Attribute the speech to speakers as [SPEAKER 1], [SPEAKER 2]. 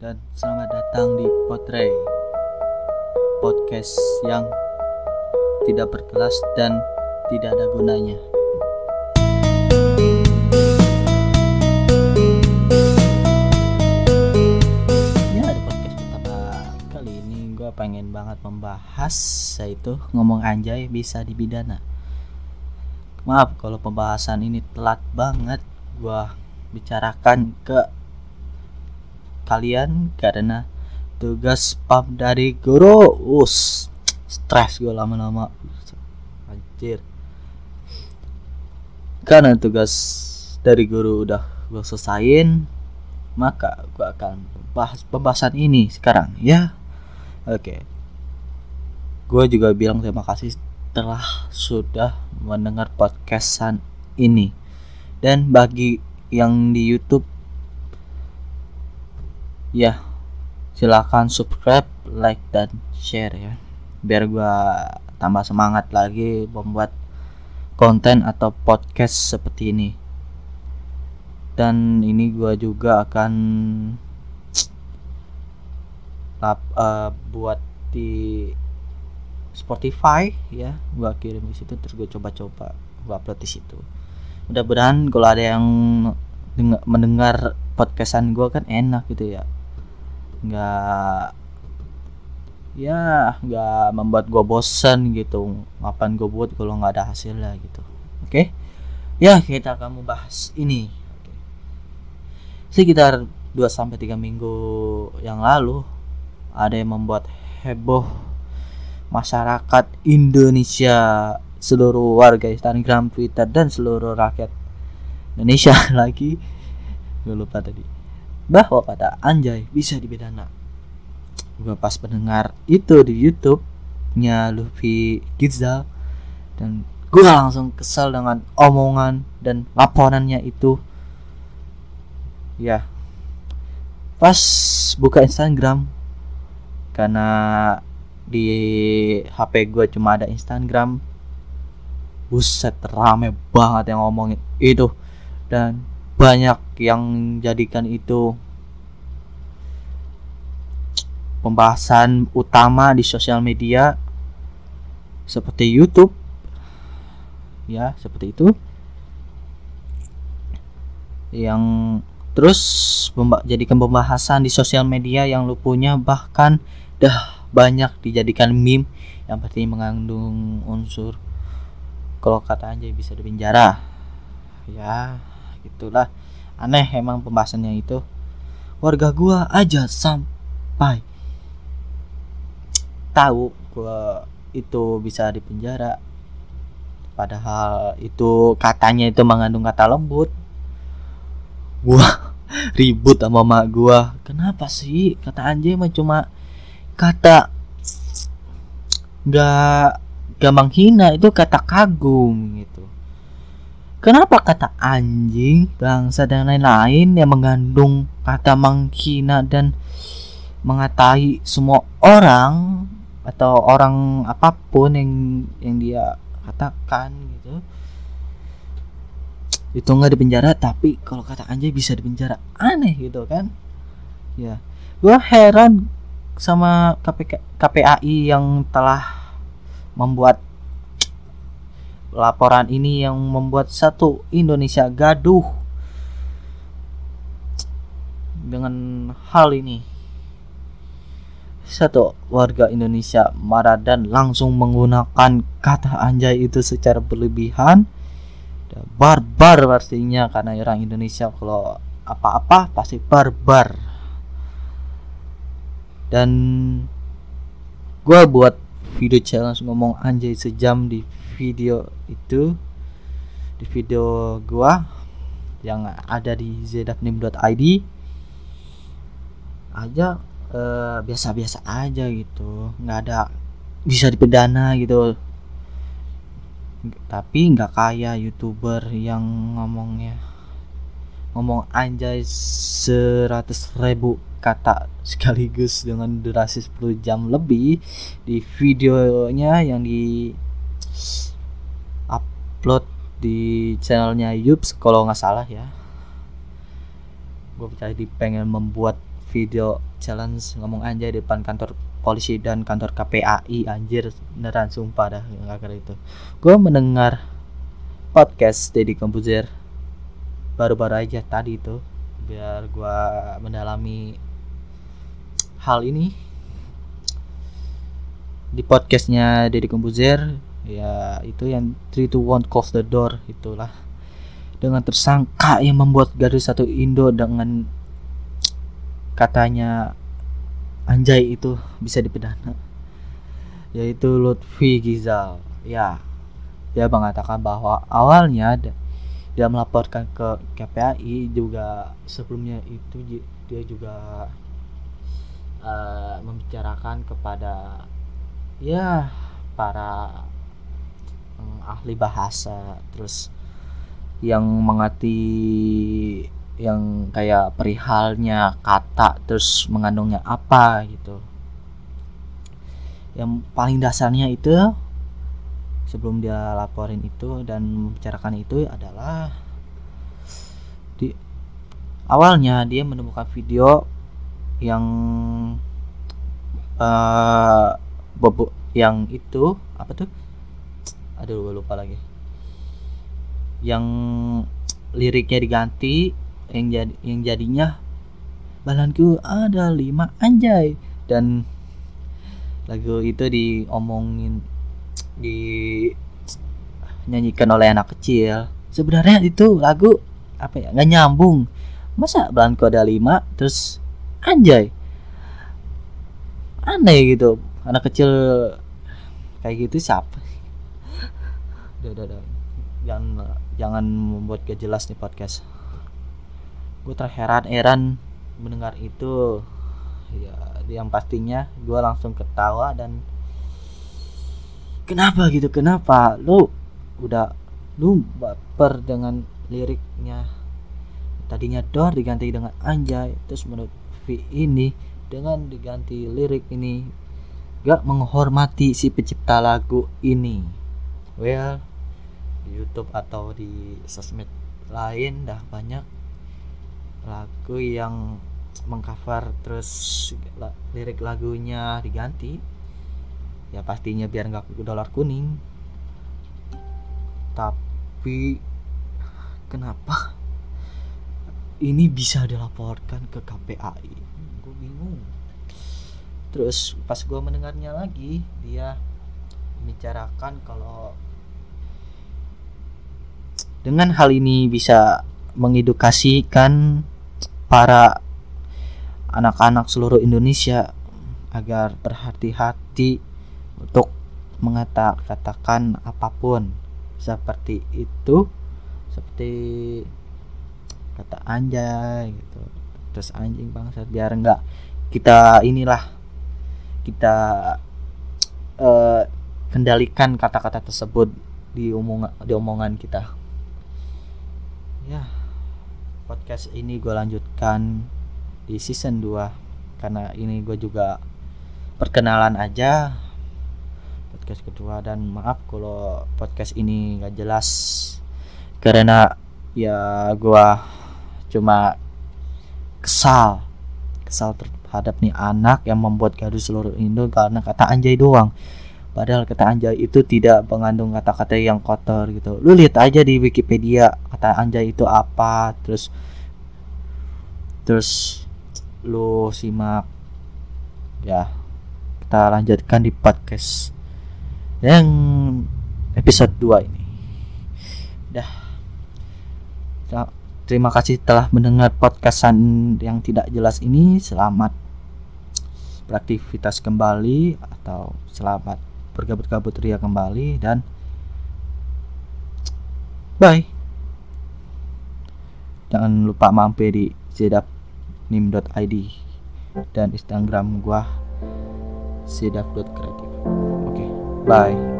[SPEAKER 1] dan selamat datang di Potray Podcast yang tidak berkelas dan tidak ada gunanya. Ya di podcast pertama kali ini gue pengen banget membahas yaitu ngomong anjay bisa dibidana Maaf kalau pembahasan ini telat banget gua bicarakan ke kalian karena tugas pam dari guru. Us stres gue lama-lama. Anjir. Karena tugas dari guru udah gue selesain maka gue akan bahas pembahasan ini sekarang ya. Oke. Gue juga bilang terima kasih telah sudah mendengar podcastan ini. Dan bagi yang di YouTube ya silakan subscribe like dan share ya. Biar gua tambah semangat lagi membuat konten atau podcast seperti ini. Dan ini gua juga akan lap, uh, buat di Spotify ya. Gua kirim di situ terus gue coba-coba gua upload di situ. Mudah-mudahan kalau ada yang dengar, mendengar podcastan gue kan enak gitu ya nggak ya nggak membuat gue bosan gitu ngapain gue buat kalau nggak ada hasilnya gitu. Oke? Ya kita akan bahas ini. Sekitar 2 sampai tiga minggu yang lalu ada yang membuat heboh masyarakat Indonesia seluruh warga Instagram, Twitter dan seluruh rakyat Indonesia lagi. Gue lupa tadi bahwa kata anjay bisa dibedana gue pas mendengar itu di YouTube nya Luffy Gizal dan gue langsung kesal dengan omongan dan laporannya itu. Ya. Pas buka Instagram karena di HP gue cuma ada Instagram buset rame banget yang ngomongin itu. Dan banyak yang jadikan itu pembahasan utama di sosial media seperti YouTube. Ya seperti itu. Yang terus jadikan pembahasan di sosial media yang lu punya bahkan dah banyak dijadikan meme yang pasti mengandung unsur kalau kata anjay bisa di penjara ya gitulah. Aneh emang pembahasannya itu. Warga gua aja sampai tahu gua itu bisa di penjara. Padahal itu katanya itu mengandung kata lembut. Gua ribut sama mak gua. Kenapa sih? Kata anjay mah cuma kata nggak gampang hina itu kata kagum gitu kenapa kata anjing bangsa dan lain-lain yang mengandung kata menghina dan mengatai semua orang atau orang apa pun yang yang dia katakan gitu? Itu nggak di penjara tapi kalau kata anjing bisa di penjara. Aneh gitu kan? Ya. Gua heran sama KPK, KPAI yang telah membuat laporan ini yang membuat satu Indonesia gaduh dengan hal ini. Satu warga Indonesia marah dan langsung menggunakan kata anjay itu secara berlebihan. Barbar pastinya karena orang Indonesia kalau apa-apa pasti barbar. Dan gue buat video challenge ngomong anjay sejam di video itu di video gua yang ada di zedapnim.id aja biasa-biasa uh, aja gitu. Nggak ada bisa dipidana gitu. Tapi nggak kayak youtuber yang ngomongnya ngomong anjay seratus ribu kata sekaligus dengan durasi 10 jam lebih di videonya yang di upload di channelnya Yups kalau nggak salah ya. Gue jadi pengen membuat video challenge ngomong anjay di depan kantor polisi dan kantor KPAI anjir beneran sumpah dah nggak kira itu. Gue mendengar podcast Deddy Komputer baru-baru aja tadi itu biar gue mendalami hal ini. Di podcastnya Deddy Komputer ya itu yang 3 to 1 close the door itulah. Dengan tersangka yang membuat garis satu Indo dengan katanya anjay itu bisa dipidana. Yaitu Lutfi Gizal ya dia mengatakan bahwa awalnya dia melaporkan ke KPAI juga sebelumnya itu dia juga uh, membicarakan kepada ya para ahli bahasa terus yang mengerti yang kayak perihalnya kata terus mengandungnya apa gitu. Yang paling dasarnya itu sebelum dia laporin itu dan membicarakan itu adalah di awalnya dia menemukan video yang uh, bobo yang itu apa tuh aduh gue lupa lagi. Yang liriknya diganti yang jadi yang jadinya balanku ada lima anjay. Dan lagu itu diomongin di nyanyikan oleh anak kecil. Sebenarnya itu lagu apa ya nggak nyambung. Masa balanku ada lima terus anjay? Aneh gitu. Anak kecil kayak gitu siapa udah udah, udah. jangan jangan membuat gak jelas nih podcast. Gue terheran-heran mendengar itu. Ya yang pastinya gue langsung ketawa dan kenapa gitu? Kenapa? Lu udah lu baper dengan liriknya. Tadinya dor diganti dengan anjay terus menurut V ini dengan diganti lirik ini gak menghormati si pencipta lagu ini. Well di YouTube atau di sosmed lain dah banyak lagu yang mengcover terus lirik lagunya diganti. Ya pastinya biar nggak dolar kuning. Tapi kenapa ini bisa dilaporkan ke KPAI gue bingung. Terus pas gue mendengarnya lagi dia membicarakan kalau dengan hal ini bisa mengedukasikan para anak-anak seluruh Indonesia agar berhati-hati untuk mengatakan apa pun. Seperti itu seperti kata anjay gitu. Terus anjing bangsat biar enggak kita inilah kita uh, kendalikan kata-kata tersebut di omongan di omongan kita ya. Podcast ini gue lanjutkan di season 2 karena ini gue juga perkenalan aja. Podcast kedua. Dan maaf kalau podcast ini gak jelas. Karena ya gue cuma kesal. Kesal terhadap nih anak yang membuat gaduh seluruh Indo karena kata anjay doang Padahal kata anjay itu tidak mengandung kata-kata yang kotor gitu. Lu lihat aja di Wikipedia kata anjay itu apa, terus terus lu simak ya. Kita lanjutkan di podcast yang episode 2 ini. Dah. Terima kasih telah mendengar podcastan yang tidak jelas ini. Selamat beraktivitas kembali atau selamat bergabut-gabut ria kembali dan bye. Jangan lupa mampir di sedapnim.id dan instagram gua sedap.kreatif oke okay, bye